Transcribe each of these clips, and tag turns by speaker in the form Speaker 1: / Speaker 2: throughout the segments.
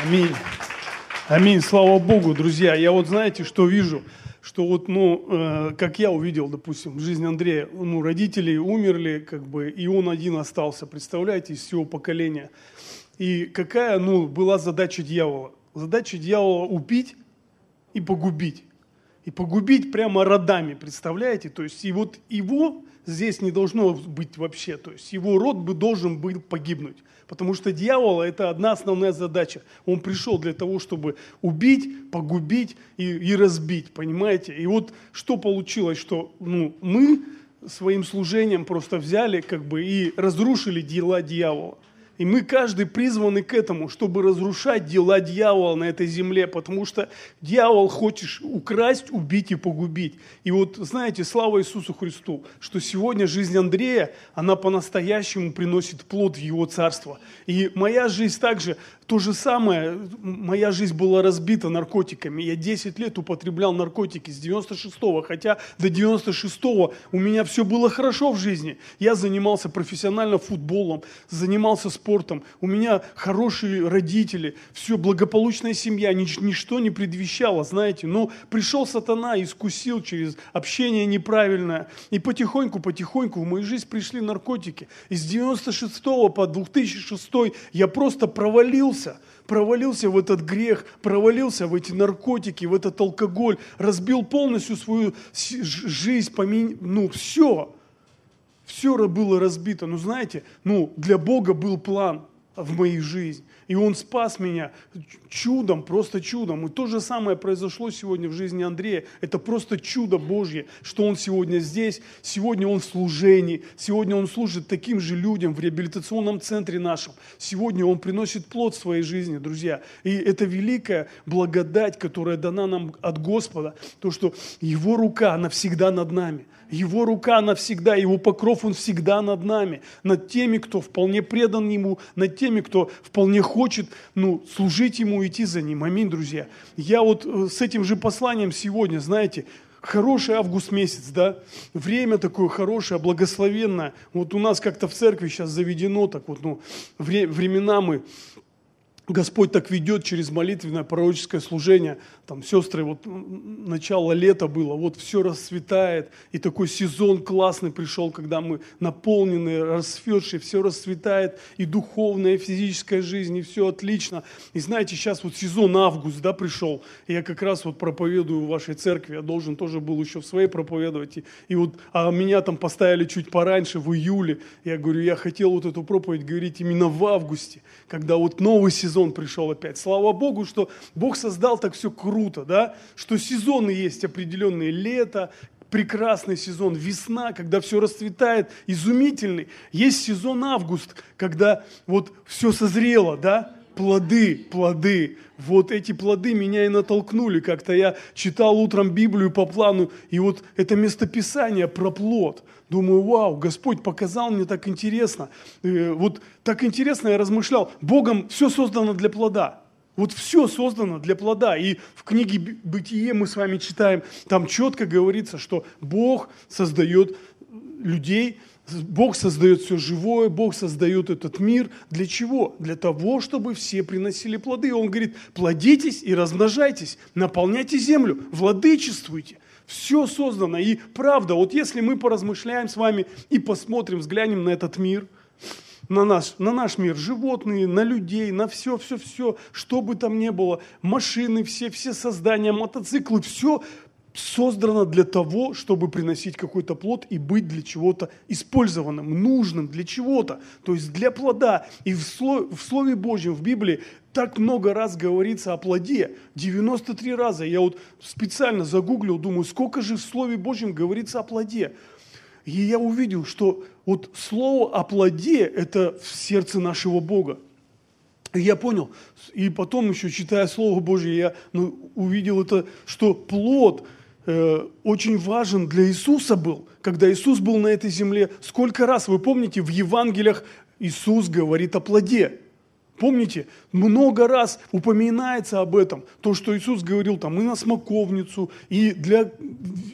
Speaker 1: Аминь. Аминь. Слава Богу, друзья. Я вот знаете, что вижу? Что вот, ну, э, как я увидел, допустим, в жизни Андрея, ну, родители умерли, как бы, и он один остался, представляете, из всего поколения. И какая, ну, была задача дьявола? Задача дьявола убить и погубить. И погубить прямо родами, представляете? То есть и вот его здесь не должно быть вообще. То есть его род бы должен был погибнуть. Потому что дьявола – это одна основная задача. Он пришел для того, чтобы убить, погубить и, и разбить, понимаете? И вот что получилось, что ну, мы своим служением просто взяли как бы и разрушили дела дьявола. И мы каждый призваны к этому, чтобы разрушать дела дьявола на этой земле, потому что дьявол хочет украсть, убить и погубить. И вот, знаете, слава Иисусу Христу, что сегодня жизнь Андрея, она по-настоящему приносит плод в его царство. И моя жизнь также то же самое, моя жизнь была разбита наркотиками. Я 10 лет употреблял наркотики с 96-го, хотя до 96-го у меня все было хорошо в жизни. Я занимался профессионально футболом, занимался спортом, у меня хорошие родители, все, благополучная семья, нич- ничто не предвещало, знаете. Но пришел сатана, искусил через общение неправильное. И потихоньку-потихоньку в мою жизнь пришли наркотики. Из 96 по 2006 я просто провалился провалился, в этот грех, провалился в эти наркотики, в этот алкоголь, разбил полностью свою жизнь, помин... ну все, все было разбито. Но знаете, ну для Бога был план в моей жизни. И Он спас меня чудом, просто чудом. И то же самое произошло сегодня в жизни Андрея. Это просто чудо Божье, что он сегодня здесь, сегодня он в служении, сегодня он служит таким же людям в реабилитационном центре нашем. Сегодня он приносит плод своей жизни, друзья. И это великая благодать, которая дана нам от Господа, то, что Его рука навсегда над нами – его рука навсегда, Его покров, Он всегда над нами, над теми, кто вполне предан Ему, над теми, кто вполне хочет ну, служить Ему, идти за Ним. Аминь, друзья. Я вот э, с этим же посланием сегодня, знаете, хороший август месяц, да, время такое хорошее, благословенное. Вот у нас как-то в церкви сейчас заведено так вот, ну, времена мы Господь так ведет через молитвенное пророческое служение. Там, сестры, вот начало лета было, вот все расцветает, и такой сезон классный пришел, когда мы наполнены, расцветшие, все расцветает, и духовная, и физическая жизнь, и все отлично. И знаете, сейчас вот сезон август, да, пришел, и я как раз вот проповедую в вашей церкви, я должен тоже был еще в своей проповедовать, и, и вот, а меня там поставили чуть пораньше, в июле, я говорю, я хотел вот эту проповедь говорить именно в августе, когда вот новый сезон, пришел опять. Слава Богу, что Бог создал так все круто, да, что сезоны есть определенные, лето, прекрасный сезон, весна, когда все расцветает, изумительный. Есть сезон август, когда вот все созрело, да, плоды, плоды. Вот эти плоды меня и натолкнули. Как-то я читал утром Библию по плану, и вот это местописание про плод. Думаю, вау, Господь показал мне так интересно. Э, вот так интересно я размышлял. Богом все создано для плода. Вот все создано для плода. И в книге «Бытие» мы с вами читаем, там четко говорится, что Бог создает людей Бог создает все живое, Бог создает этот мир. Для чего? Для того, чтобы все приносили плоды. Он говорит, плодитесь и размножайтесь, наполняйте землю, владычествуйте. Все создано. И правда, вот если мы поразмышляем с вами и посмотрим, взглянем на этот мир, на наш, на наш мир, животные, на людей, на все, все, все, что бы там ни было, машины все, все создания, мотоциклы, все создано для того, чтобы приносить какой-то плод и быть для чего-то использованным, нужным для чего-то, то есть для плода. И в Слове, в Слове Божьем, в Библии так много раз говорится о плоде, 93 раза. Я вот специально загуглил, думаю, сколько же в Слове Божьем говорится о плоде. И я увидел, что вот слово о плоде – это в сердце нашего Бога. И я понял, и потом еще читая Слово Божье, я ну, увидел это, что плод – Э, очень важен для Иисуса был, когда Иисус был на этой земле. Сколько раз, вы помните, в Евангелиях Иисус говорит о плоде. Помните, много раз упоминается об этом, то, что Иисус говорил там и на смоковницу, и для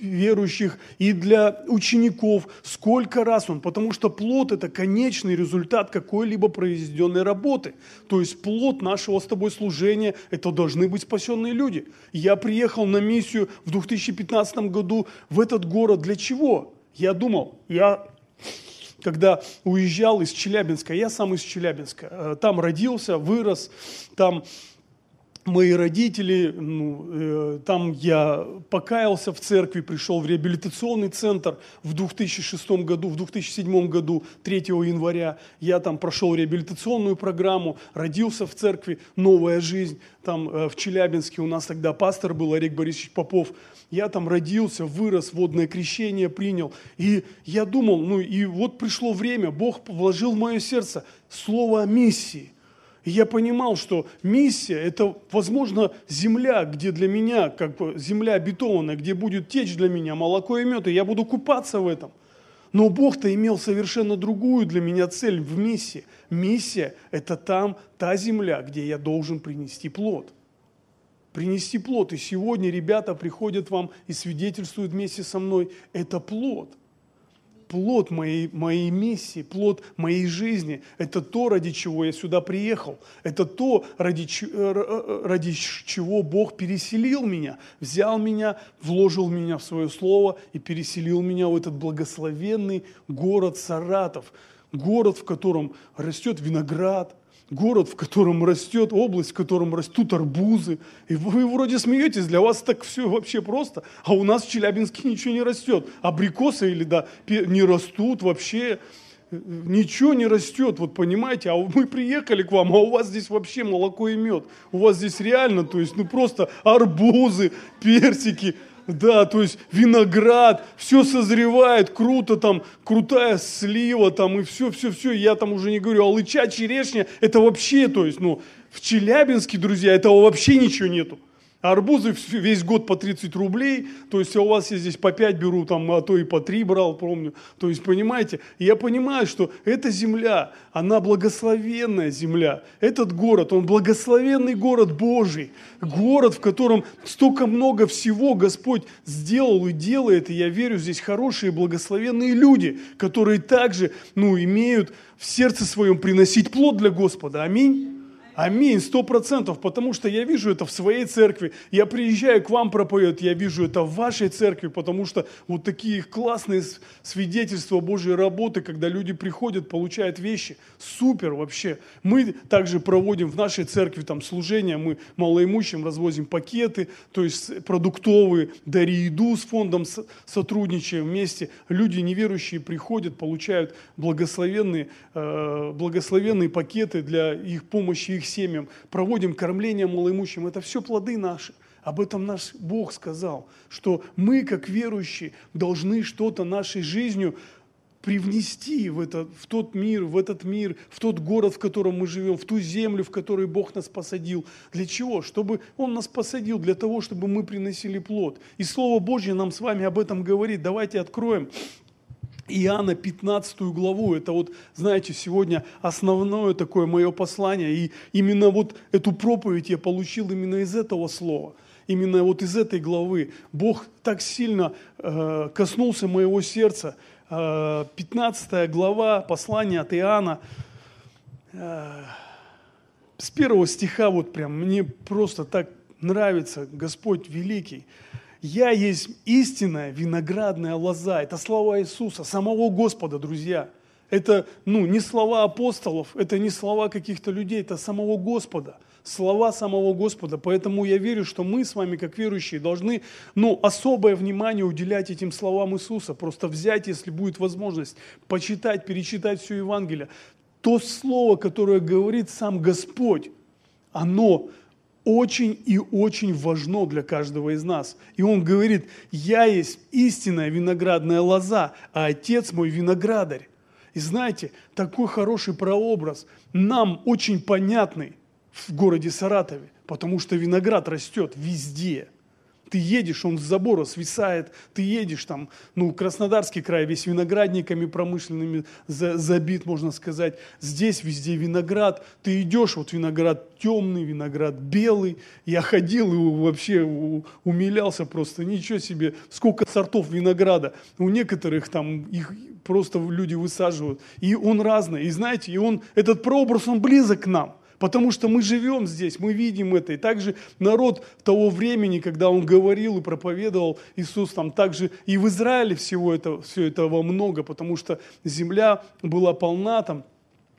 Speaker 1: верующих, и для учеников. Сколько раз Он? Потому что плод – это конечный результат какой-либо произведенной работы. То есть плод нашего с тобой служения – это должны быть спасенные люди. Я приехал на миссию в 2015 году в этот город. Для чего? Я думал, я когда уезжал из Челябинска, я сам из Челябинска, э, там родился, вырос, там мои родители, ну, э, там я покаялся в церкви, пришел в реабилитационный центр в 2006 году, в 2007 году, 3 января, я там прошел реабилитационную программу, родился в церкви «Новая жизнь», там э, в Челябинске у нас тогда пастор был Олег Борисович Попов, я там родился, вырос, водное крещение принял. И я думал, ну и вот пришло время, Бог вложил в мое сердце слово о миссии. И я понимал, что миссия – это, возможно, земля, где для меня, как бы земля обетованная, где будет течь для меня молоко и мед, и я буду купаться в этом. Но Бог-то имел совершенно другую для меня цель в миссии. Миссия – это там, та земля, где я должен принести плод – принести плод. И сегодня ребята приходят вам и свидетельствуют вместе со мной. Это плод. Плод моей, моей миссии, плод моей жизни. Это то, ради чего я сюда приехал. Это то, ради, э, э, ради чего Бог переселил меня, взял меня, вложил меня в свое слово и переселил меня в этот благословенный город Саратов. Город, в котором растет виноград, город, в котором растет, область, в котором растут арбузы. И вы вроде смеетесь, для вас так все вообще просто. А у нас в Челябинске ничего не растет. Абрикосы или да, не растут вообще. Ничего не растет, вот понимаете, а мы приехали к вам, а у вас здесь вообще молоко и мед. У вас здесь реально, то есть, ну просто арбузы, персики, да, то есть виноград, все созревает, круто там, крутая слива там и все, все, все. Я там уже не говорю, а лыча, черешня, это вообще, то есть, ну, в Челябинске, друзья, этого вообще ничего нету. Арбузы весь год по 30 рублей, то есть а у вас я здесь по 5 беру, там, а то и по 3 брал, помню. То есть, понимаете, я понимаю, что эта земля, она благословенная земля. Этот город, он благословенный город Божий. Город, в котором столько много всего Господь сделал и делает. И я верю, здесь хорошие благословенные люди, которые также, ну, имеют в сердце своем приносить плод для Господа. Аминь. Аминь, сто процентов, потому что я вижу это в своей церкви. Я приезжаю к вам проповедовать, я вижу это в вашей церкви, потому что вот такие классные свидетельства Божьей работы, когда люди приходят, получают вещи. Супер вообще. Мы также проводим в нашей церкви там служения, мы малоимущим развозим пакеты, то есть продуктовые, дари еду с фондом сотрудничаем вместе. Люди неверующие приходят, получают благословенные, э, благословенные пакеты для их помощи их их семьям, проводим кормление малоимущим. Это все плоды наши. Об этом наш Бог сказал, что мы, как верующие, должны что-то нашей жизнью привнести в, это, в тот мир, в этот мир, в тот город, в котором мы живем, в ту землю, в которой Бог нас посадил. Для чего? Чтобы Он нас посадил, для того, чтобы мы приносили плод. И Слово Божье нам с вами об этом говорит. Давайте откроем Иоанна 15 главу, это вот, знаете, сегодня основное такое мое послание, и именно вот эту проповедь я получил именно из этого слова, именно вот из этой главы. Бог так сильно э, коснулся моего сердца. Э, 15 глава послания от Иоанна, э, с первого стиха вот прям мне просто так нравится Господь великий. «Я есть истинная виноградная лоза». Это слова Иисуса, самого Господа, друзья. Это ну, не слова апостолов, это не слова каких-то людей, это самого Господа. Слова самого Господа. Поэтому я верю, что мы с вами, как верующие, должны ну, особое внимание уделять этим словам Иисуса. Просто взять, если будет возможность, почитать, перечитать все Евангелие. То слово, которое говорит сам Господь, оно очень и очень важно для каждого из нас. И он говорит, я есть истинная виноградная лоза, а отец мой виноградарь. И знаете, такой хороший прообраз нам очень понятный в городе Саратове, потому что виноград растет везде. Ты едешь, он с забора свисает, ты едешь там, ну, Краснодарский край весь виноградниками промышленными забит, можно сказать. Здесь везде виноград, ты идешь, вот виноград темный, виноград белый. Я ходил и вообще умилялся просто, ничего себе, сколько сортов винограда. У некоторых там их просто люди высаживают. И он разный, и знаете, и он, этот прообраз, он близок к нам – Потому что мы живем здесь, мы видим это. И также народ того времени, когда он говорил и проповедовал Иисус, там также и в Израиле всего это, все этого много, потому что земля была полна там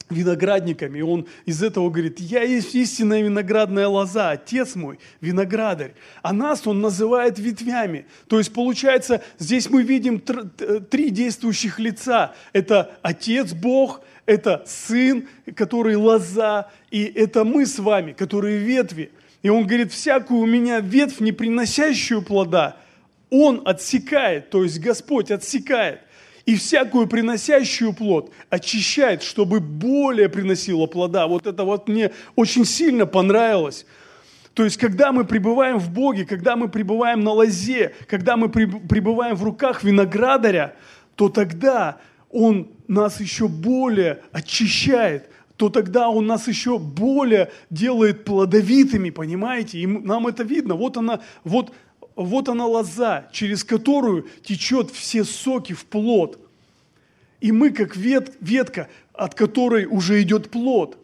Speaker 1: виноградниками. И он из этого говорит, я есть истинная виноградная лоза, отец мой, виноградарь. А нас он называет ветвями. То есть получается, здесь мы видим три действующих лица. Это отец Бог, это сын, который лоза, и это мы с вами, которые ветви. И он говорит, всякую у меня ветвь, не приносящую плода, он отсекает, то есть Господь отсекает. И всякую приносящую плод очищает, чтобы более приносила плода. Вот это вот мне очень сильно понравилось. То есть, когда мы пребываем в Боге, когда мы пребываем на лозе, когда мы пребываем в руках виноградаря, то тогда Он нас еще более очищает, то тогда Он нас еще более делает плодовитыми, понимаете? И нам это видно. Вот она, вот, вот она лоза, через которую течет все соки в плод. И мы, как вет, ветка, от которой уже идет плод.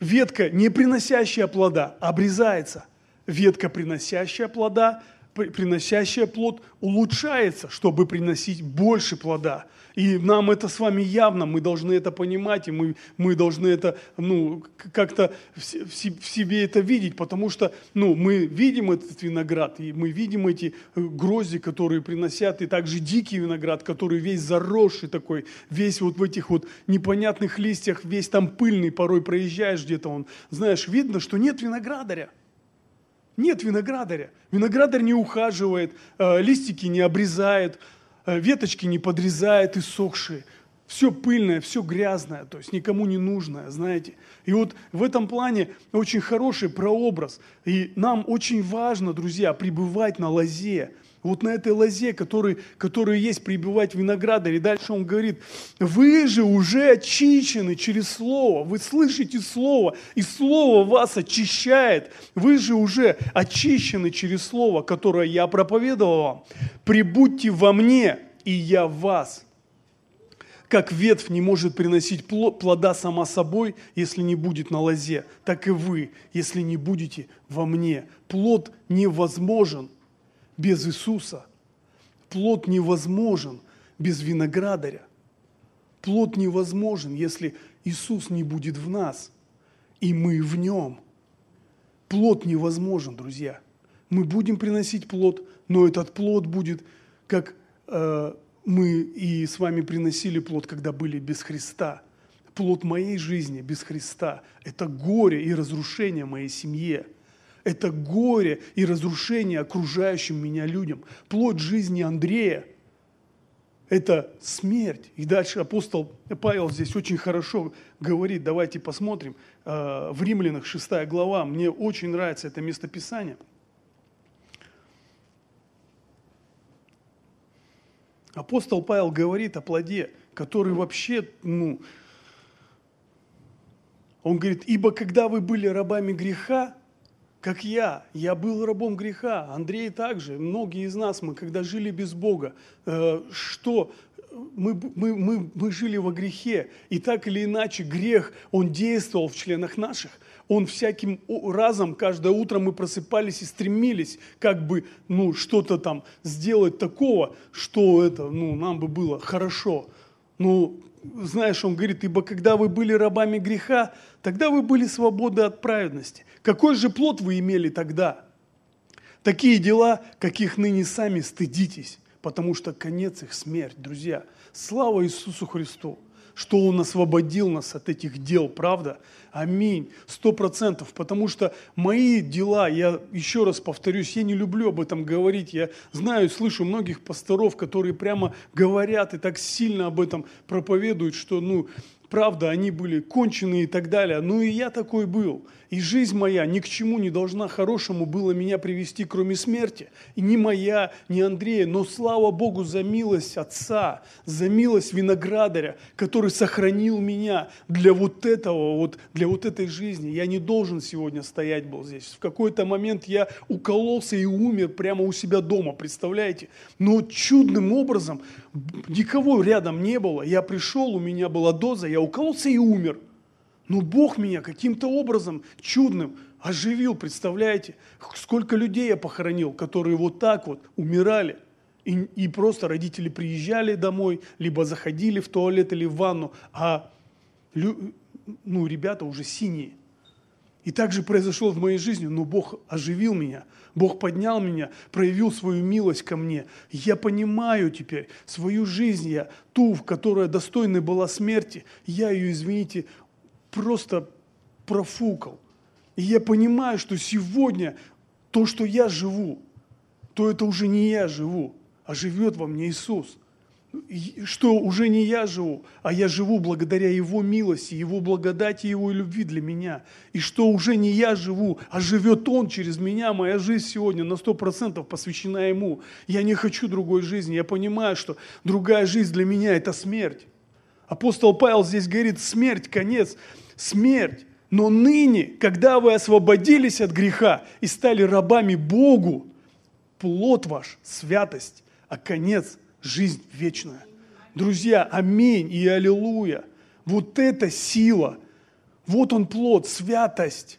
Speaker 1: Ветка, не приносящая плода, обрезается. Ветка, приносящая плода, приносящая плод, улучшается, чтобы приносить больше плода. И нам это с вами явно, мы должны это понимать, и мы, мы должны это, ну, как-то в, в, в себе это видеть, потому что, ну, мы видим этот виноград, и мы видим эти э, грозди, которые приносят, и также дикий виноград, который весь заросший такой, весь вот в этих вот непонятных листьях, весь там пыльный, порой проезжаешь где-то, он, знаешь, видно, что нет виноградаря. Нет виноградаря. Виноградарь не ухаживает, э, листики не обрезает, Э, веточки не подрезает иссохшие, все пыльное, все грязное, то есть никому не нужное, знаете. И вот в этом плане очень хороший прообраз. И нам очень важно, друзья, пребывать на лозе, вот на этой лозе, который, который есть прибивать виноградарь. И дальше он говорит, вы же уже очищены через Слово. Вы слышите Слово, и Слово вас очищает. Вы же уже очищены через Слово, которое я проповедовал вам. Прибудьте во мне, и я в вас. Как ветвь не может приносить плода сама собой, если не будет на лозе, так и вы, если не будете во мне. Плод невозможен – без Иисуса. Плод невозможен без виноградаря. Плод невозможен, если Иисус не будет в нас, и мы в нем. Плод невозможен, друзья. Мы будем приносить плод, но этот плод будет, как э, мы и с вами приносили плод, когда были без Христа. Плод моей жизни без Христа – это горе и разрушение моей семье – это горе и разрушение окружающим меня людям. Плод жизни Андрея – это смерть. И дальше апостол Павел здесь очень хорошо говорит, давайте посмотрим, э, в Римлянах 6 глава, мне очень нравится это местописание. Апостол Павел говорит о плоде, который вообще, ну, он говорит, ибо когда вы были рабами греха, как я. Я был рабом греха, Андрей также. Многие из нас, мы когда жили без Бога, э, что мы, мы, мы, мы жили во грехе, и так или иначе грех, он действовал в членах наших. Он всяким разом, каждое утро мы просыпались и стремились как бы, ну, что-то там сделать такого, что это, ну, нам бы было хорошо. Ну, знаешь, он говорит, ибо когда вы были рабами греха, тогда вы были свободны от праведности. Какой же плод вы имели тогда? Такие дела, каких ныне сами стыдитесь, потому что конец их смерть, друзья. Слава Иисусу Христу! что Он освободил нас от этих дел, правда? Аминь, сто процентов, потому что мои дела, я еще раз повторюсь, я не люблю об этом говорить, я знаю, слышу многих пасторов, которые прямо говорят и так сильно об этом проповедуют, что, ну, Правда, они были конченые и так далее. Ну и я такой был. И жизнь моя ни к чему не должна хорошему было меня привести, кроме смерти. И ни моя, ни Андрея. Но слава Богу за милость Отца, за милость виноградаря, который сохранил меня для вот этого, вот, для вот этой жизни. Я не должен сегодня стоять был здесь. В какой-то момент я укололся и умер прямо у себя дома, представляете? Но чудным образом никого рядом не было. Я пришел, у меня была доза, я укололся и умер. Но Бог меня каким-то образом чудным оживил, представляете? Сколько людей я похоронил, которые вот так вот умирали. И, и просто родители приезжали домой, либо заходили в туалет или в ванну, а ну, ребята уже синие. И так же произошло в моей жизни, но Бог оживил меня, Бог поднял меня, проявил свою милость ко мне. Я понимаю теперь свою жизнь, я ту, в которой достойной была смерти, я ее, извините, просто профукал. И я понимаю, что сегодня то, что я живу, то это уже не я живу, а живет во мне Иисус. Что уже не я живу, а я живу благодаря Его милости, Его благодати, Его любви для меня. И что уже не я живу, а живет Он через меня. Моя жизнь сегодня на сто процентов посвящена Ему. Я не хочу другой жизни. Я понимаю, что другая жизнь для меня – это смерть. Апостол Павел здесь говорит, смерть, конец, смерть. Но ныне, когда вы освободились от греха и стали рабами Богу, плод ваш – святость, а конец – жизнь вечная. Друзья, аминь и аллилуйя. Вот эта сила, вот он плод, святость.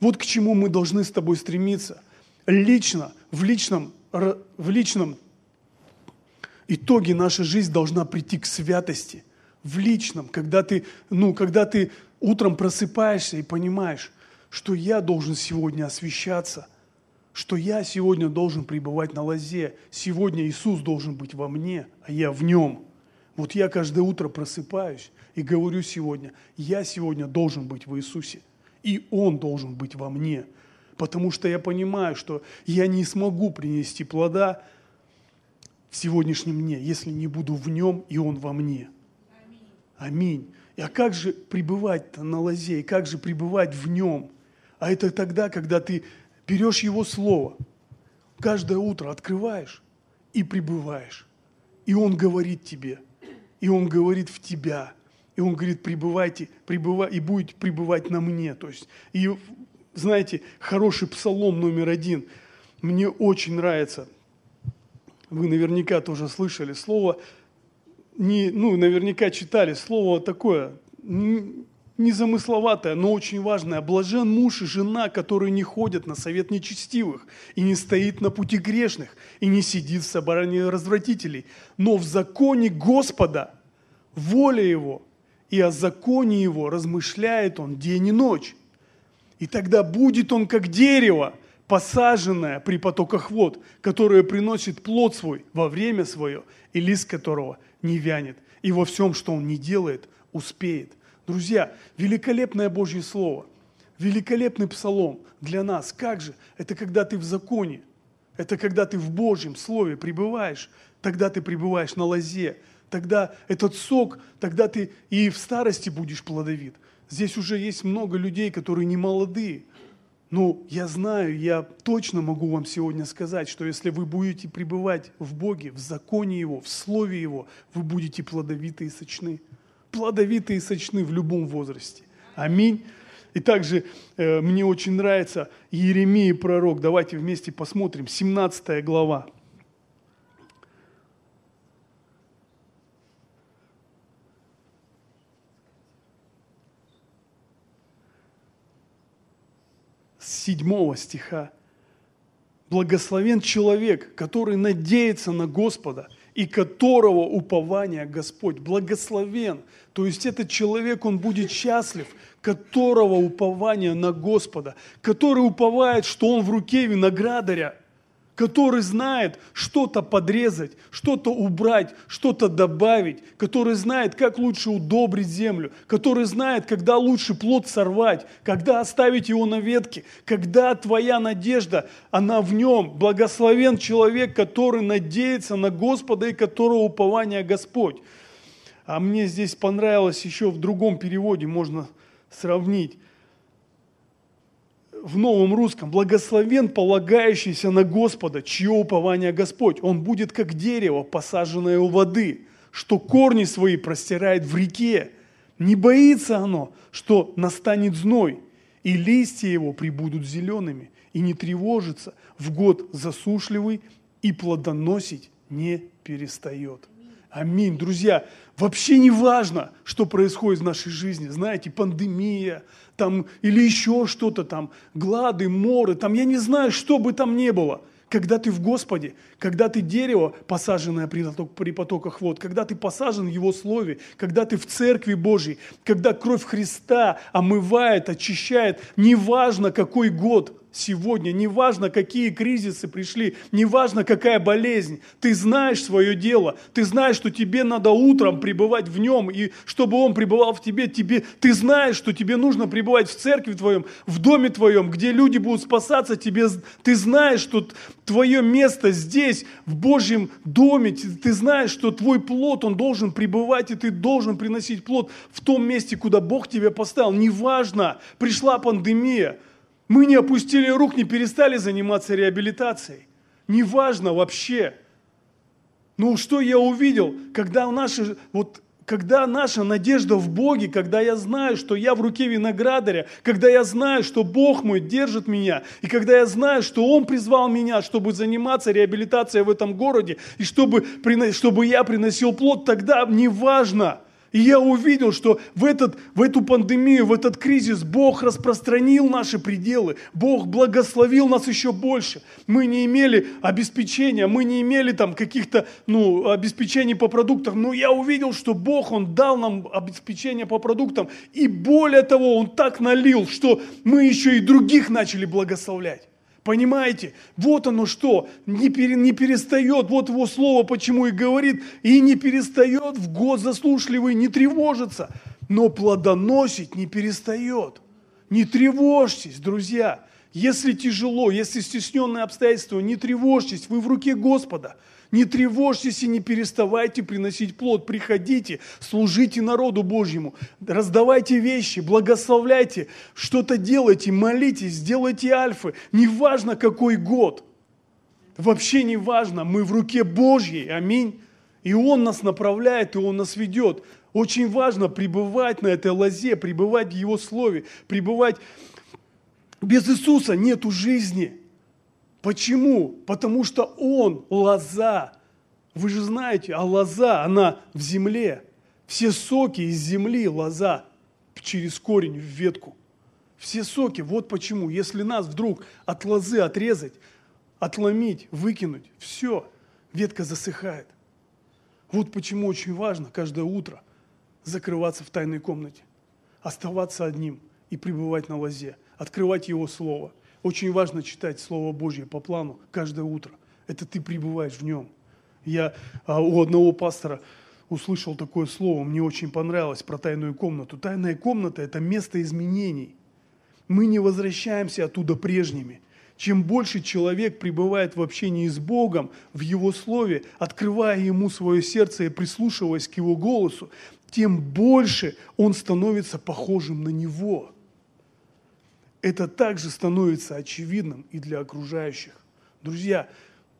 Speaker 1: Вот к чему мы должны с тобой стремиться. Лично, в личном, в личном итоге наша жизнь должна прийти к святости – в личном, когда ты, ну, когда ты утром просыпаешься и понимаешь, что я должен сегодня освещаться, что я сегодня должен пребывать на лозе, сегодня Иисус должен быть во мне, а я в нем. Вот я каждое утро просыпаюсь и говорю сегодня, я сегодня должен быть в Иисусе, и Он должен быть во мне, потому что я понимаю, что я не смогу принести плода в сегодняшнем мне, если не буду в Нем, и Он во мне – Аминь. А как же пребывать-то на лозе, и как же пребывать в нем? А это тогда, когда ты берешь его слово, каждое утро открываешь и пребываешь. И он говорит тебе, и он говорит в тебя, и он говорит, пребывайте, пребывай, и будет пребывать на мне. То есть, и знаете, хороший псалом номер один, мне очень нравится. Вы наверняка тоже слышали слово не, ну, наверняка читали слово такое, незамысловатое, но очень важное. Блажен муж и жена, которые не ходят на совет нечестивых, и не стоит на пути грешных, и не сидит в собрании развратителей, но в законе Господа, воля Его, и о законе Его размышляет Он день и ночь. И тогда будет он как дерево, посаженное при потоках вод, которое приносит плод свой во время свое, и лист которого – не вянет, и во всем, что он не делает, успеет. Друзья, великолепное Божье Слово, великолепный псалом для нас. Как же? Это когда ты в законе, это когда ты в Божьем Слове пребываешь, тогда ты пребываешь на лозе, тогда этот сок, тогда ты и в старости будешь плодовит. Здесь уже есть много людей, которые не молодые, ну, я знаю, я точно могу вам сегодня сказать, что если вы будете пребывать в Боге, в законе Его, в Слове Его, вы будете плодовиты и сочны. Плодовиты и сочны в любом возрасте. Аминь. И также э, мне очень нравится Иеремия пророк. Давайте вместе посмотрим. 17 глава. седьмого стиха. Благословен человек, который надеется на Господа и которого упование Господь. Благословен. То есть этот человек, он будет счастлив, которого упование на Господа, который уповает, что он в руке виноградаря – который знает что-то подрезать, что-то убрать, что-то добавить, который знает, как лучше удобрить землю, который знает, когда лучше плод сорвать, когда оставить его на ветке, когда твоя надежда, она в нем. Благословен человек, который надеется на Господа и которого упование Господь. А мне здесь понравилось еще в другом переводе, можно сравнить. В новом русском. Благословен полагающийся на Господа, чье упование Господь. Он будет как дерево, посаженное у воды, что корни свои простирает в реке. Не боится оно, что настанет зной, и листья его прибудут зелеными, и не тревожится в год засушливый, и плодоносить не перестает. Аминь. Друзья, вообще не важно, что происходит в нашей жизни. Знаете, пандемия там, или еще что-то там, глады, моры, там, я не знаю, что бы там ни было. Когда ты в Господе, когда ты дерево, посаженное при, при потоках вод, когда ты посажен в Его Слове, когда ты в Церкви Божьей, когда кровь Христа омывает, очищает, неважно какой год – сегодня, неважно, какие кризисы пришли, неважно, какая болезнь, ты знаешь свое дело, ты знаешь, что тебе надо утром пребывать в нем, и чтобы он пребывал в тебе, тебе, ты знаешь, что тебе нужно пребывать в церкви твоем, в доме твоем, где люди будут спасаться, тебе, ты знаешь, что твое место здесь, в Божьем доме, ты знаешь, что твой плод, он должен пребывать, и ты должен приносить плод в том месте, куда Бог тебя поставил. Неважно, пришла пандемия – мы не опустили рук, не перестали заниматься реабилитацией. Неважно вообще. Ну что я увидел, когда наши, вот, когда наша надежда в Боге, когда я знаю, что я в руке виноградаря, когда я знаю, что Бог мой держит меня, и когда я знаю, что Он призвал меня, чтобы заниматься реабилитацией в этом городе, и чтобы, чтобы я приносил плод, тогда неважно – и я увидел, что в, этот, в эту пандемию, в этот кризис Бог распространил наши пределы, Бог благословил нас еще больше. Мы не имели обеспечения, мы не имели там каких-то ну, обеспечений по продуктам, но я увидел, что Бог, Он дал нам обеспечение по продуктам. И более того, Он так налил, что мы еще и других начали благословлять. Понимаете? Вот оно что, не, пере, не перестает, вот его слово почему и говорит, и не перестает в год заслушливый, не тревожится, но плодоносить не перестает. Не тревожьтесь, друзья. Если тяжело, если стесненные обстоятельства, не тревожьтесь, вы в руке Господа – не тревожьтесь и не переставайте приносить плод. Приходите, служите народу Божьему, раздавайте вещи, благословляйте, что-то делайте, молитесь, делайте альфы. Неважно, какой год. Вообще не важно, мы в руке Божьей, аминь. И Он нас направляет, и Он нас ведет. Очень важно пребывать на этой лозе, пребывать в Его Слове, пребывать. Без Иисуса нету жизни. Почему? Потому что он лоза. Вы же знаете, а лоза, она в земле. Все соки из земли лоза через корень в ветку. Все соки, вот почему. Если нас вдруг от лозы отрезать, отломить, выкинуть, все, ветка засыхает. Вот почему очень важно каждое утро закрываться в тайной комнате, оставаться одним и пребывать на лозе, открывать Его Слово – очень важно читать Слово Божье по плану каждое утро. Это ты пребываешь в нем. Я а, у одного пастора услышал такое слово, мне очень понравилось про тайную комнату. Тайная комната – это место изменений. Мы не возвращаемся оттуда прежними. Чем больше человек пребывает в общении с Богом, в Его Слове, открывая Ему свое сердце и прислушиваясь к Его голосу, тем больше он становится похожим на Него – это также становится очевидным и для окружающих. Друзья,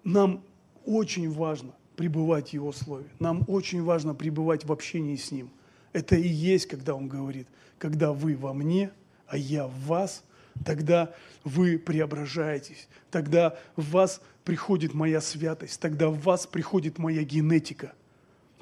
Speaker 1: нам очень важно пребывать в Его Слове. Нам очень важно пребывать в общении с Ним. Это и есть, когда Он говорит, когда вы во мне, а я в вас, тогда вы преображаетесь, тогда в вас приходит моя святость, тогда в вас приходит моя генетика,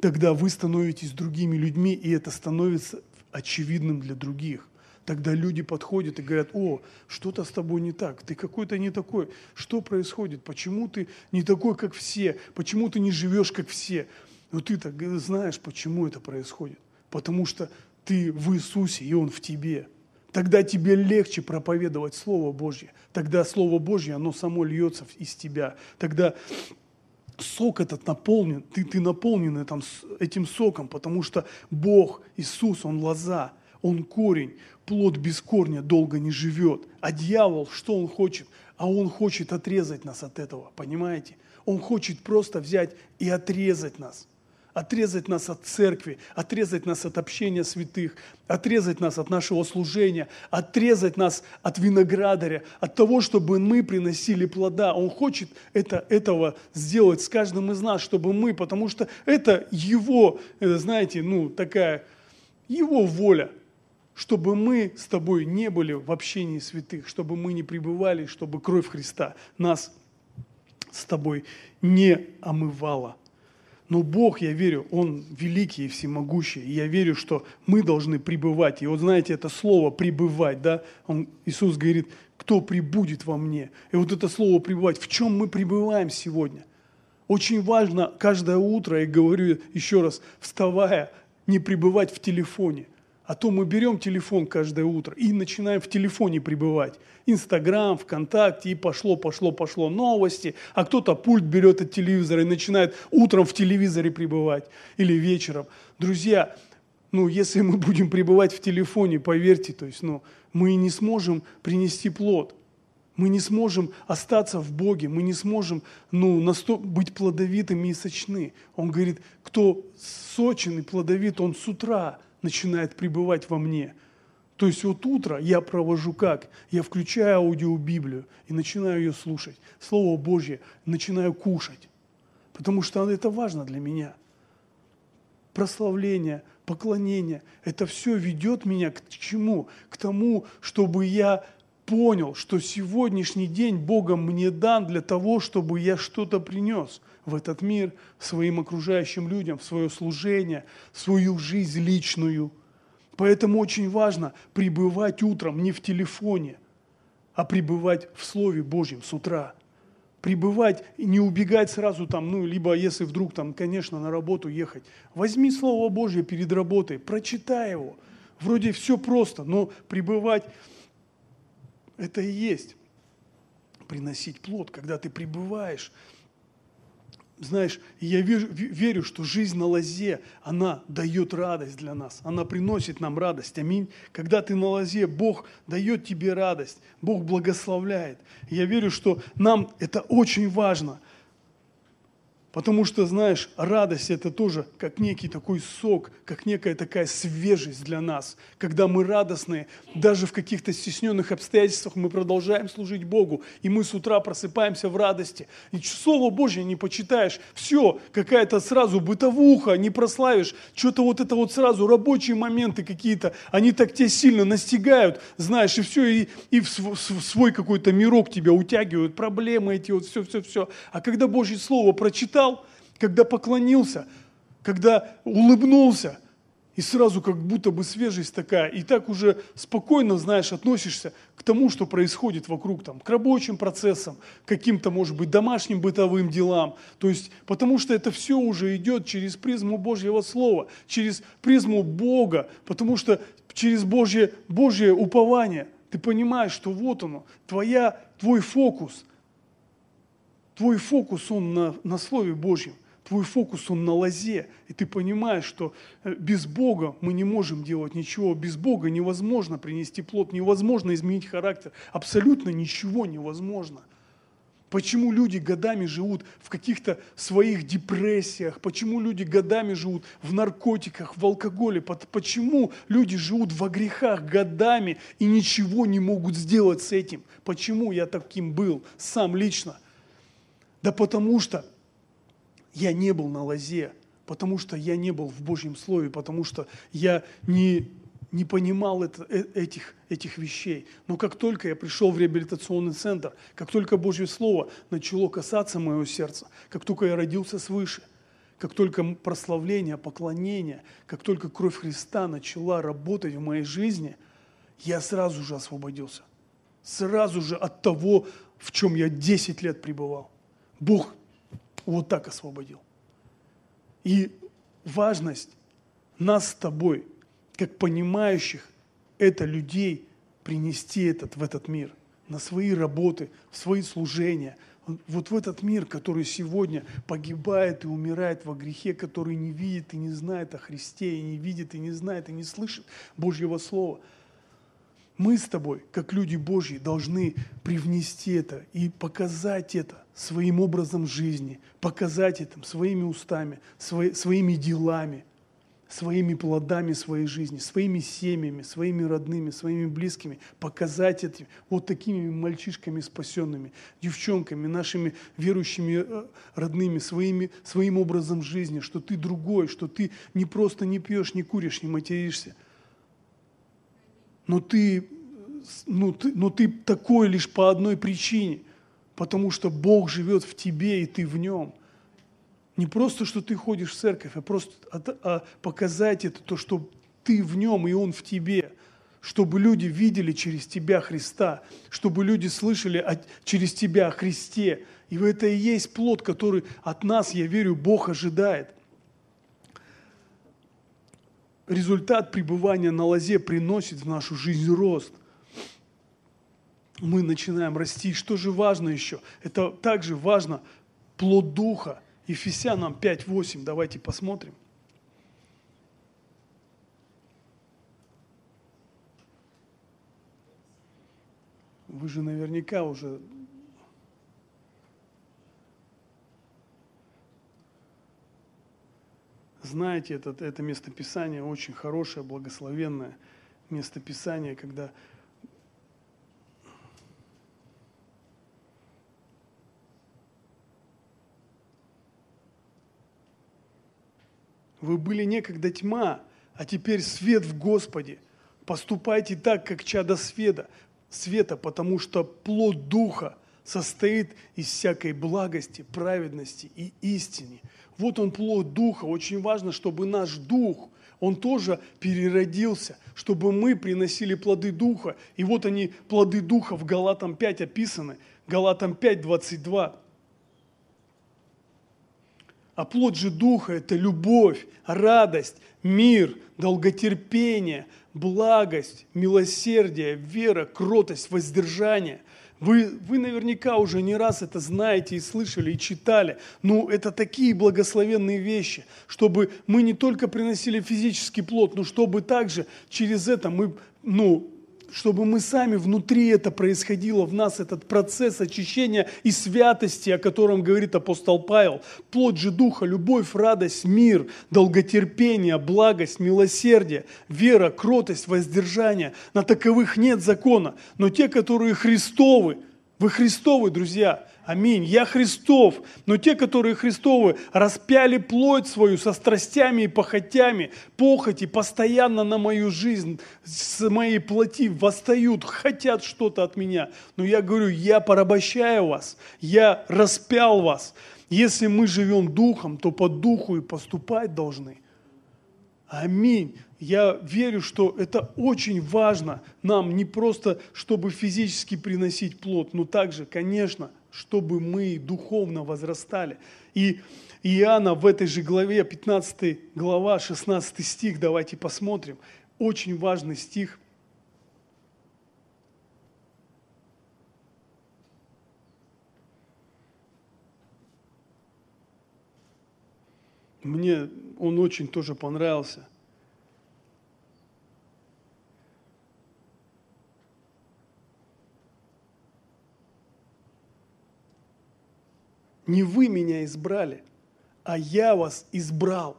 Speaker 1: тогда вы становитесь другими людьми, и это становится очевидным для других – Тогда люди подходят и говорят, о, что-то с тобой не так, ты какой-то не такой, что происходит, почему ты не такой, как все, почему ты не живешь, как все. Но ты так знаешь, почему это происходит. Потому что ты в Иисусе, и Он в тебе. Тогда тебе легче проповедовать Слово Божье. Тогда Слово Божье, оно само льется из тебя. Тогда сок этот наполнен, ты, ты наполнен этим, этим соком, потому что Бог, Иисус, Он лоза, Он корень, плод без корня долго не живет. А дьявол, что он хочет? А он хочет отрезать нас от этого, понимаете? Он хочет просто взять и отрезать нас. отрезать нас от церкви, отрезать нас от общения святых, отрезать нас от нашего служения, отрезать нас от виноградаря, от того, чтобы мы приносили плода. Он хочет это, этого сделать с каждым из нас, чтобы мы, потому что это его, э, знаете, ну такая, его воля, чтобы мы с тобой не были в общении святых, чтобы мы не пребывали, чтобы кровь Христа нас с тобой не омывала. Но Бог, я верю, Он великий и всемогущий. И я верю, что мы должны пребывать. И вот знаете, это слово «пребывать», да? Он, Иисус говорит, кто прибудет во мне. И вот это слово «пребывать», в чем мы пребываем сегодня? Очень важно каждое утро, я говорю еще раз, вставая, не пребывать в телефоне – а то мы берем телефон каждое утро и начинаем в телефоне пребывать. Инстаграм, ВКонтакте, и пошло, пошло, пошло новости. А кто-то пульт берет от телевизора и начинает утром в телевизоре пребывать или вечером. Друзья, ну, если мы будем пребывать в телефоне, поверьте, то есть, ну, мы не сможем принести плод. Мы не сможем остаться в Боге, мы не сможем ну, насто... быть плодовитыми и сочны. Он говорит, кто сочен и плодовит, он с утра – начинает пребывать во мне. То есть вот утро я провожу как? Я включаю аудиобиблию и начинаю ее слушать. Слово Божье начинаю кушать. Потому что это важно для меня. Прославление, поклонение, это все ведет меня к чему? К тому, чтобы я понял, что сегодняшний день Богом мне дан для того, чтобы я что-то принес в этот мир своим окружающим людям, в свое служение, в свою жизнь личную. Поэтому очень важно пребывать утром не в телефоне, а пребывать в Слове Божьем с утра. Пребывать не убегать сразу там, ну, либо если вдруг там, конечно, на работу ехать. Возьми Слово Божье перед работой, прочитай его. Вроде все просто, но пребывать это и есть приносить плод, когда ты пребываешь знаешь, я верю, верю, что жизнь на лозе, она дает радость для нас, она приносит нам радость. Аминь. Когда ты на лозе, Бог дает тебе радость, Бог благословляет. Я верю, что нам это очень важно – Потому что, знаешь, радость – это тоже как некий такой сок, как некая такая свежесть для нас. Когда мы радостные, даже в каких-то стесненных обстоятельствах мы продолжаем служить Богу, и мы с утра просыпаемся в радости. И Слово Божье не почитаешь, все, какая-то сразу бытовуха, не прославишь, что-то вот это вот сразу рабочие моменты какие-то, они так тебя сильно настигают, знаешь, и все, и, и в свой какой-то мирок тебя утягивают, проблемы эти, вот все-все-все. А когда Божье Слово прочитаешь, встал, когда поклонился, когда улыбнулся, и сразу как будто бы свежесть такая, и так уже спокойно, знаешь, относишься к тому, что происходит вокруг, там, к рабочим процессам, каким-то, может быть, домашним бытовым делам. То есть, потому что это все уже идет через призму Божьего Слова, через призму Бога, потому что через Божье, Божье упование ты понимаешь, что вот оно, твоя, твой фокус – Твой фокус, он на, на Слове Божьем. Твой фокус, он на лозе. И ты понимаешь, что э, без Бога мы не можем делать ничего. Без Бога невозможно принести плод, невозможно изменить характер. Абсолютно ничего невозможно. Почему люди годами живут в каких-то своих депрессиях? Почему люди годами живут в наркотиках, в алкоголе? Почему люди живут во грехах годами и ничего не могут сделать с этим? Почему я таким был сам лично? Да потому что я не был на лозе, потому что я не был в Божьем Слове, потому что я не, не понимал это, э, этих, этих вещей. Но как только я пришел в реабилитационный центр, как только Божье Слово начало касаться моего сердца, как только я родился свыше, как только прославление, поклонение, как только кровь Христа начала работать в моей жизни, я сразу же освободился. Сразу же от того, в чем я 10 лет пребывал. Бог вот так освободил. И важность нас с тобой, как понимающих это людей, принести этот в этот мир, на свои работы, в свои служения, вот в этот мир, который сегодня погибает и умирает во грехе, который не видит и не знает о Христе, и не видит и не знает и не слышит Божьего Слова. Мы с тобой, как люди Божьи, должны привнести это и показать это своим образом жизни, показать это своими устами, свои, своими делами, своими плодами своей жизни, своими семьями, своими родными, своими близкими, показать это вот такими мальчишками спасенными, девчонками, нашими верующими э, родными, своими, своим образом жизни, что ты другой, что ты не просто не пьешь, не куришь, не материшься, но ты, ну, ты, но ты такой лишь по одной причине, потому что Бог живет в тебе, и ты в нем. Не просто, что ты ходишь в церковь, а просто а показать это, то, что ты в нем, и он в тебе. Чтобы люди видели через тебя Христа, чтобы люди слышали от, через тебя о Христе. И это и есть плод, который от нас, я верю, Бог ожидает. Результат пребывания на лозе приносит в нашу жизнь рост. Мы начинаем расти. Что же важно еще? Это также важно плод Духа – Ефесянам 5.8, давайте посмотрим. Вы же наверняка уже знаете это, это местописание, очень хорошее, благословенное местописание, когда Вы были некогда тьма, а теперь свет в Господе. Поступайте так, как чадо света, света, потому что плод Духа состоит из всякой благости, праведности и истины. Вот он плод Духа. Очень важно, чтобы наш Дух, он тоже переродился, чтобы мы приносили плоды Духа. И вот они, плоды Духа в Галатам 5 описаны. Галатам 5, 22. А плод же Духа – это любовь, радость, мир, долготерпение, благость, милосердие, вера, кротость, воздержание. Вы, вы наверняка уже не раз это знаете и слышали, и читали. Но это такие благословенные вещи, чтобы мы не только приносили физический плод, но чтобы также через это мы ну, чтобы мы сами внутри это происходило в нас, этот процесс очищения и святости, о котором говорит апостол Павел. Плод же Духа, любовь, радость, мир, долготерпение, благость, милосердие, вера, кротость, воздержание. На таковых нет закона, но те, которые Христовы, вы Христовы, друзья, Аминь. Я Христов. Но те, которые Христовы, распяли плоть свою со страстями и похотями, похоти постоянно на мою жизнь, с моей плоти восстают, хотят что-то от меня. Но я говорю, я порабощаю вас, я распял вас. Если мы живем духом, то по духу и поступать должны. Аминь. Я верю, что это очень важно нам не просто, чтобы физически приносить плод, но также, конечно, чтобы мы духовно возрастали. И Иоанна в этой же главе, 15 глава, 16 стих, давайте посмотрим. Очень важный стих. Мне он очень тоже понравился – Не вы меня избрали, а я вас избрал.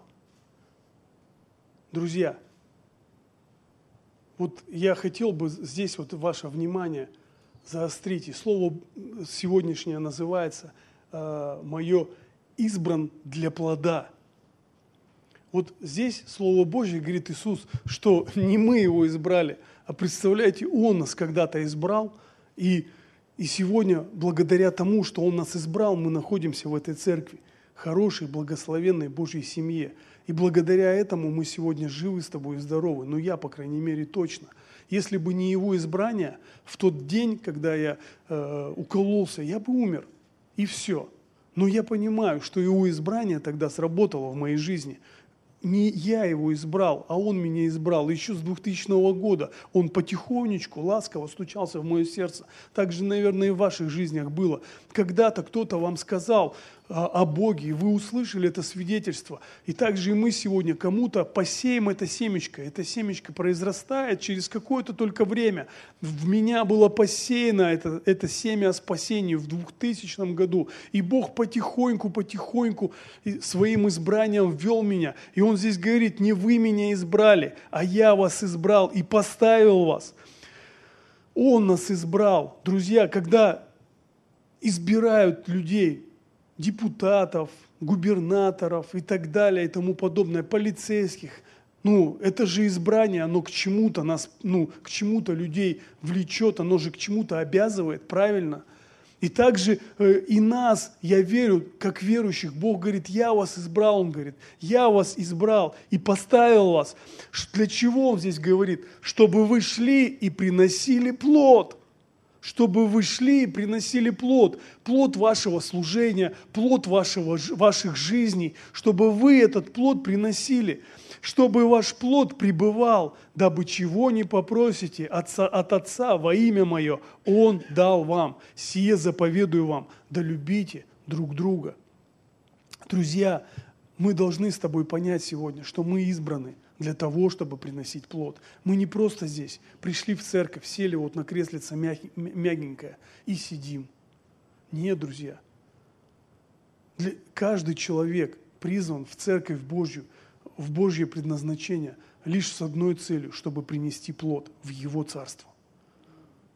Speaker 1: Друзья, вот я хотел бы здесь вот ваше внимание заострить. И слово сегодняшнее называется э, «мое избран для плода». Вот здесь Слово Божье говорит Иисус, что не мы его избрали, а представляете, Он нас когда-то избрал, и и сегодня, благодаря тому, что Он нас избрал, мы находимся в этой церкви, хорошей, благословенной Божьей семье. И благодаря этому мы сегодня живы с тобой и здоровы. Ну, я, по крайней мере, точно. Если бы не Его избрание, в тот день, когда я э, укололся, я бы умер. И все. Но я понимаю, что Его избрание тогда сработало в моей жизни – не я его избрал, а он меня избрал. Еще с 2000 года он потихонечку, ласково стучался в мое сердце. Так же, наверное, и в ваших жизнях было. Когда-то кто-то вам сказал, о, Боге, и вы услышали это свидетельство. И также и мы сегодня кому-то посеем это семечко. Это семечко произрастает через какое-то только время. В меня было посеяно это, это семя о спасении в 2000 году. И Бог потихоньку, потихоньку своим избранием ввел меня. И Он здесь говорит, не вы меня избрали, а я вас избрал и поставил вас. Он нас избрал. Друзья, когда избирают людей, депутатов, губернаторов и так далее и тому подобное, полицейских. Ну, это же избрание, оно к чему-то нас, ну, к чему-то людей влечет, оно же к чему-то обязывает, правильно? И также э, и нас, я верю, как верующих, Бог говорит, я вас избрал, Он говорит, я вас избрал и поставил вас. Для чего Он здесь говорит? Чтобы вы шли и приносили плод чтобы вы шли и приносили плод, плод вашего служения, плод вашего, ваших жизней, чтобы вы этот плод приносили, чтобы ваш плод пребывал, дабы чего не попросите отца, от Отца во имя Мое, Он дал вам, сие заповедую вам, да любите друг друга. Друзья, мы должны с тобой понять сегодня, что мы избраны – для того, чтобы приносить плод. Мы не просто здесь пришли в церковь, сели вот на креслице мягенькое и сидим. Нет, друзья. Для, каждый человек призван в церковь Божью, в Божье предназначение лишь с одной целью, чтобы принести плод в Его Царство.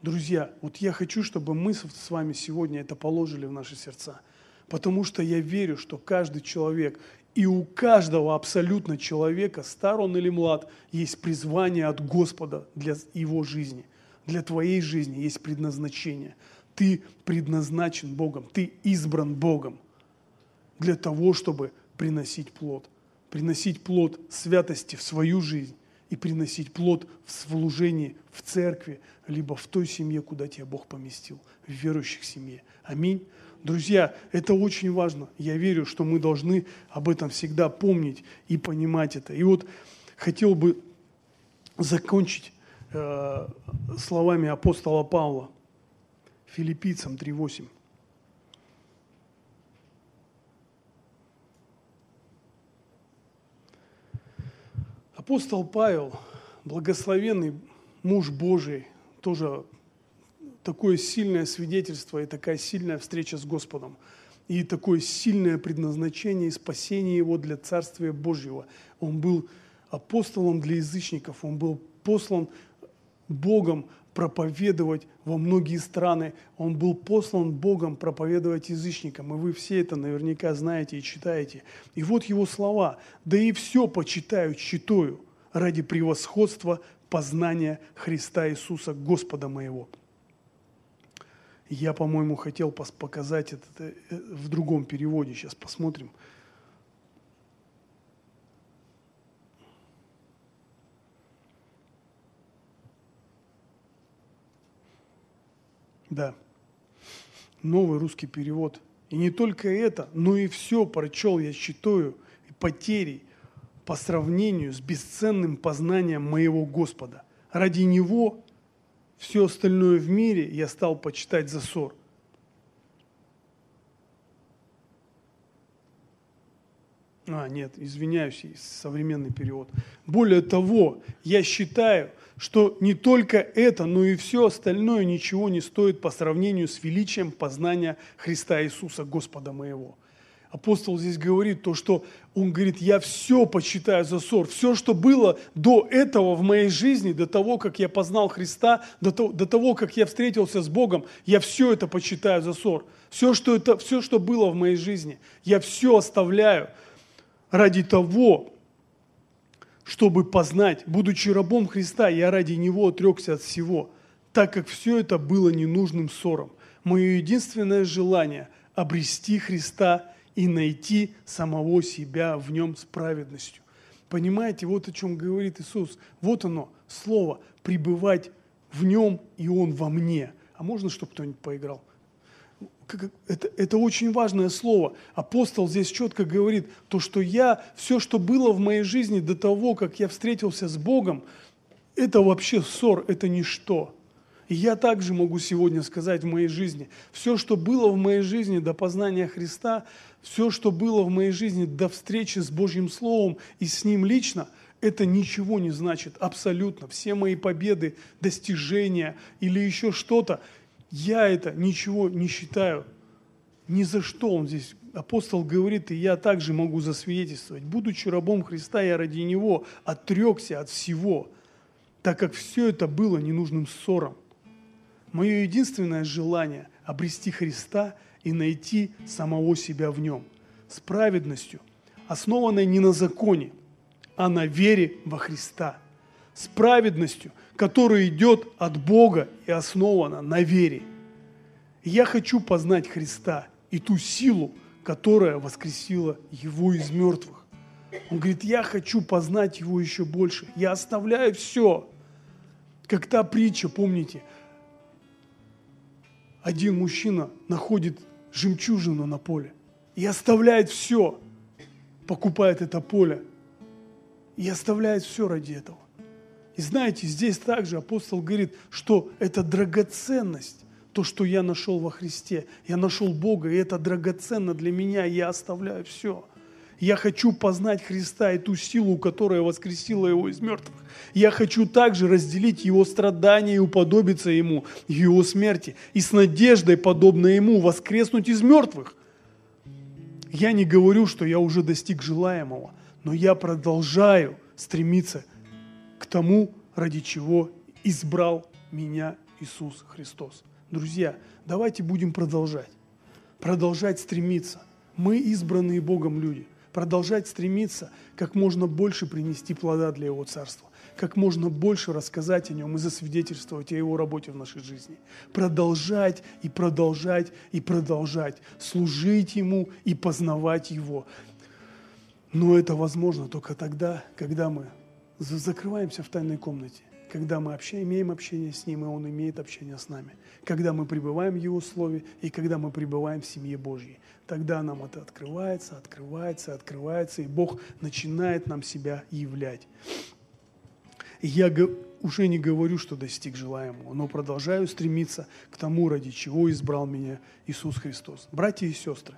Speaker 1: Друзья, вот я хочу, чтобы мы с вами сегодня это положили в наши сердца, потому что я верю, что каждый человек и у каждого абсолютно человека, стар он или млад, есть призвание от Господа для его жизни. Для твоей жизни есть предназначение. Ты предназначен Богом, ты избран Богом для того, чтобы приносить плод. Приносить плод святости в свою жизнь и приносить плод в служении в церкви, либо в той семье, куда тебя Бог поместил, в верующих семье. Аминь. Друзья, это очень важно. Я верю, что мы должны об этом всегда помнить и понимать это. И вот хотел бы закончить э, словами апостола Павла, филиппийцам 3.8. Апостол Павел, благословенный муж Божий, тоже такое сильное свидетельство и такая сильная встреча с Господом, и такое сильное предназначение и спасение его для Царствия Божьего. Он был апостолом для язычников, он был послан Богом проповедовать во многие страны. Он был послан Богом проповедовать язычникам. И вы все это наверняка знаете и читаете. И вот его слова. «Да и все почитаю, читаю ради превосходства познания Христа Иисуса, Господа моего». Я, по-моему, хотел показать это э, в другом переводе. Сейчас посмотрим. Да. Новый русский перевод. И не только это, но и все прочел я считаю потерей по сравнению с бесценным познанием моего Господа. Ради Него все остальное в мире я стал почитать за ссор. А, нет, извиняюсь, современный перевод. Более того, я считаю, что не только это, но и все остальное ничего не стоит по сравнению с величием познания Христа Иисуса, Господа моего апостол здесь говорит то, что он говорит, я все почитаю за ссор. Все, что было до этого в моей жизни, до того, как я познал Христа, до того, до того как я встретился с Богом, я все это почитаю за ссор. Все, что, это, все, что было в моей жизни, я все оставляю ради того, чтобы познать, будучи рабом Христа, я ради Него отрекся от всего, так как все это было ненужным ссором. Мое единственное желание – обрести Христа и найти самого себя в нем с праведностью. Понимаете, вот о чем говорит Иисус. Вот оно, слово, пребывать в нем, и он во мне. А можно, чтобы кто-нибудь поиграл? Это, это очень важное слово. Апостол здесь четко говорит, то, что я, все, что было в моей жизни до того, как я встретился с Богом, это вообще ссор, это ничто. И я также могу сегодня сказать в моей жизни, все, что было в моей жизни до познания Христа, все, что было в моей жизни до встречи с Божьим Словом и с Ним лично, это ничего не значит абсолютно. Все мои победы, достижения или еще что-то, я это ничего не считаю. Ни за что он здесь апостол говорит, и я также могу засвидетельствовать, будучи рабом Христа, я ради Него отрекся от всего, так как все это было ненужным ссором. Мое единственное желание – обрести Христа и найти самого себя в Нем с праведностью, основанной не на законе, а на вере во Христа, с праведностью, которая идет от Бога и основана на вере. я хочу познать Христа и ту силу, которая воскресила его из мертвых. Он говорит, я хочу познать его еще больше. Я оставляю все. Как та притча, помните, один мужчина находит жемчужину на поле и оставляет все, покупает это поле и оставляет все ради этого. И знаете, здесь также апостол говорит, что это драгоценность то, что я нашел во Христе. Я нашел Бога, и это драгоценно для меня, и я оставляю все. Я хочу познать Христа и ту силу, которая воскресила Его из мертвых. Я хочу также разделить Его страдания и уподобиться Ему Его смерти. И с надеждой, подобно Ему, воскреснуть из мертвых. Я не говорю, что я уже достиг желаемого, но я продолжаю стремиться к тому, ради чего избрал меня Иисус Христос. Друзья, давайте будем продолжать. Продолжать стремиться. Мы избранные Богом люди. Продолжать стремиться как можно больше принести плода для Его Царства. Как можно больше рассказать о Нем и засвидетельствовать о Его работе в нашей жизни. Продолжать и продолжать и продолжать. Служить Ему и познавать Его. Но это возможно только тогда, когда мы закрываемся в тайной комнате когда мы общаем, имеем общение с Ним, и Он имеет общение с нами. Когда мы пребываем в Его Слове, и когда мы пребываем в семье Божьей. Тогда нам это открывается, открывается, открывается, и Бог начинает нам себя являть. Я уже не говорю, что достиг желаемого, но продолжаю стремиться к тому, ради чего избрал меня Иисус Христос. Братья и сестры,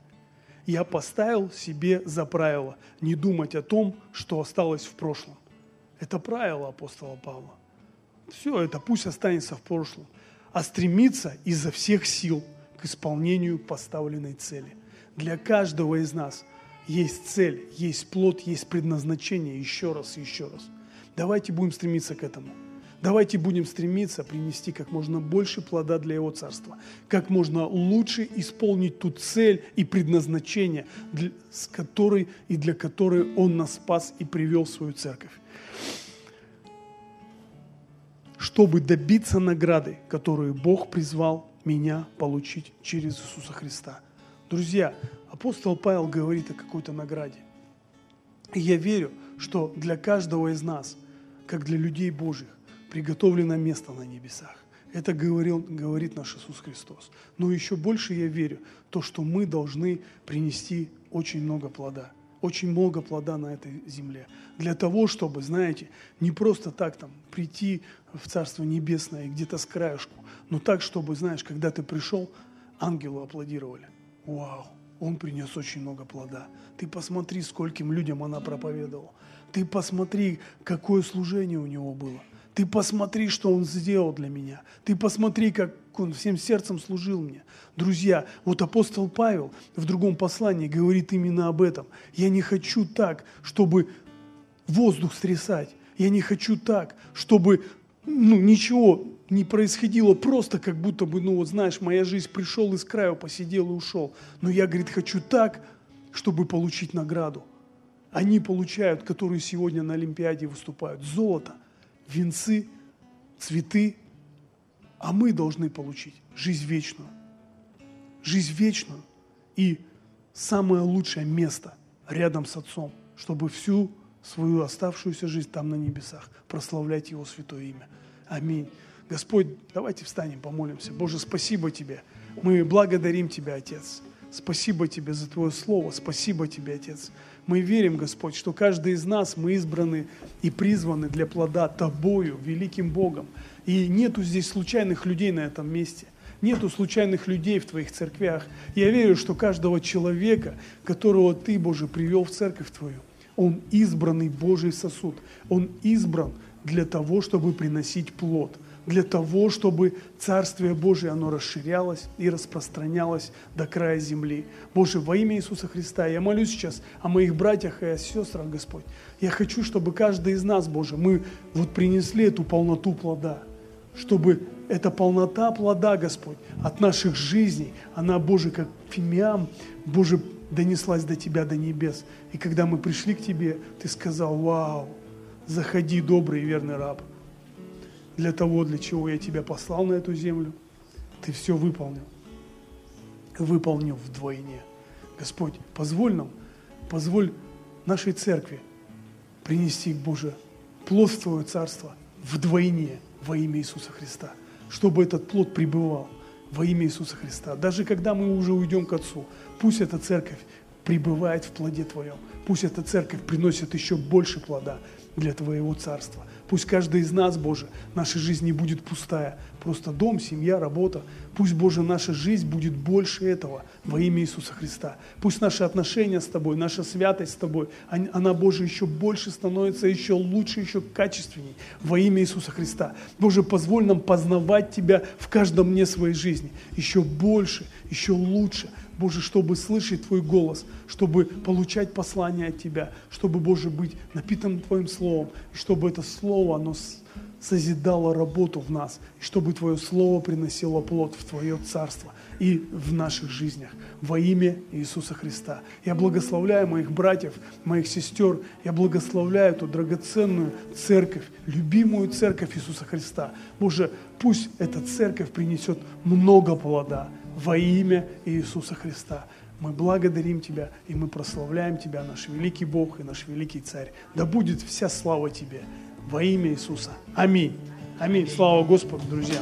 Speaker 1: я поставил себе за правило не думать о том, что осталось в прошлом. Это правило апостола Павла. Все это пусть останется в прошлом, а стремиться изо всех сил к исполнению поставленной цели. Для каждого из нас есть цель, есть плод, есть предназначение еще раз и еще раз. Давайте будем стремиться к этому. Давайте будем стремиться принести как можно больше плода для Его Царства, как можно лучше исполнить ту цель и предназначение, для, с которой и для которой Он нас спас и привел в свою церковь чтобы добиться награды, которую Бог призвал меня получить через Иисуса Христа. Друзья, апостол Павел говорит о какой-то награде. И я верю, что для каждого из нас, как для людей Божьих, приготовлено место на небесах. Это говорил, говорит наш Иисус Христос. Но еще больше я верю, то, что мы должны принести очень много плода – очень много плода на этой земле. Для того, чтобы, знаете, не просто так там прийти в Царство Небесное где-то с краешку, но так, чтобы, знаешь, когда ты пришел, ангелу аплодировали. Вау, он принес очень много плода. Ты посмотри, скольким людям она проповедовала. Ты посмотри, какое служение у него было. Ты посмотри, что он сделал для меня. Ты посмотри, как он всем сердцем служил мне. Друзья, вот апостол Павел в другом послании говорит именно об этом. Я не хочу так, чтобы воздух стрясать. Я не хочу так, чтобы ну, ничего не происходило, просто как будто бы, ну вот знаешь, моя жизнь пришел из края, посидел и ушел. Но я, говорит, хочу так, чтобы получить награду. Они получают, которые сегодня на Олимпиаде выступают, золото, венцы, цветы, а мы должны получить жизнь вечную. Жизнь вечную и самое лучшее место рядом с Отцом, чтобы всю свою оставшуюся жизнь там на небесах прославлять Его святое имя. Аминь. Господь, давайте встанем, помолимся. Боже, спасибо Тебе. Мы благодарим Тебя, Отец. Спасибо Тебе за Твое Слово, спасибо Тебе, Отец. Мы верим, Господь, что каждый из нас, мы избраны и призваны для плода Тобою, великим Богом. И нету здесь случайных людей на этом месте. Нету случайных людей в Твоих церквях. Я верю, что каждого человека, которого Ты, Боже, привел в церковь Твою, он избранный Божий сосуд. Он избран для того, чтобы приносить плод – для того, чтобы Царствие Божие, оно расширялось и распространялось до края земли. Боже, во имя Иисуса Христа, я молюсь сейчас о моих братьях и о сестрах, Господь. Я хочу, чтобы каждый из нас, Боже, мы вот принесли эту полноту плода, чтобы эта полнота плода, Господь, от наших жизней, она, Боже, как фимиам, Боже, донеслась до Тебя, до небес. И когда мы пришли к Тебе, Ты сказал, вау, заходи, добрый и верный раб – для того, для чего я тебя послал на эту землю, ты все выполнил. Выполнил вдвойне. Господь, позволь нам, позволь нашей церкви принести, Боже, плод Твое Царство вдвойне во имя Иисуса Христа, чтобы этот плод пребывал во имя Иисуса Христа. Даже когда мы уже уйдем к Отцу, пусть эта церковь пребывает в плоде Твоем. Пусть эта церковь приносит еще больше плода для Твоего Царства – Пусть каждый из нас, Боже, наша жизнь не будет пустая. Просто дом, семья, работа. Пусть, Боже, наша жизнь будет больше этого во имя Иисуса Христа. Пусть наши отношения с Тобой, наша святость с Тобой, она, Боже, еще больше становится, еще лучше, еще качественней во имя Иисуса Христа. Боже, позволь нам познавать Тебя в каждом дне своей жизни еще больше, еще лучше – Боже, чтобы слышать Твой голос, чтобы получать послание от Тебя, чтобы, Боже, быть напитанным Твоим Словом, и чтобы это Слово, оно созидало работу в нас, и чтобы Твое Слово приносило плод в Твое Царство и в наших жизнях. Во имя Иисуса Христа. Я благословляю моих братьев, моих сестер, я благословляю эту драгоценную церковь, любимую церковь Иисуса Христа. Боже, пусть эта церковь принесет много плода, во имя Иисуса Христа. Мы благодарим Тебя и мы прославляем Тебя, наш великий Бог и наш великий Царь. Да будет вся слава Тебе во имя Иисуса. Аминь. Аминь. Слава Господу, друзья.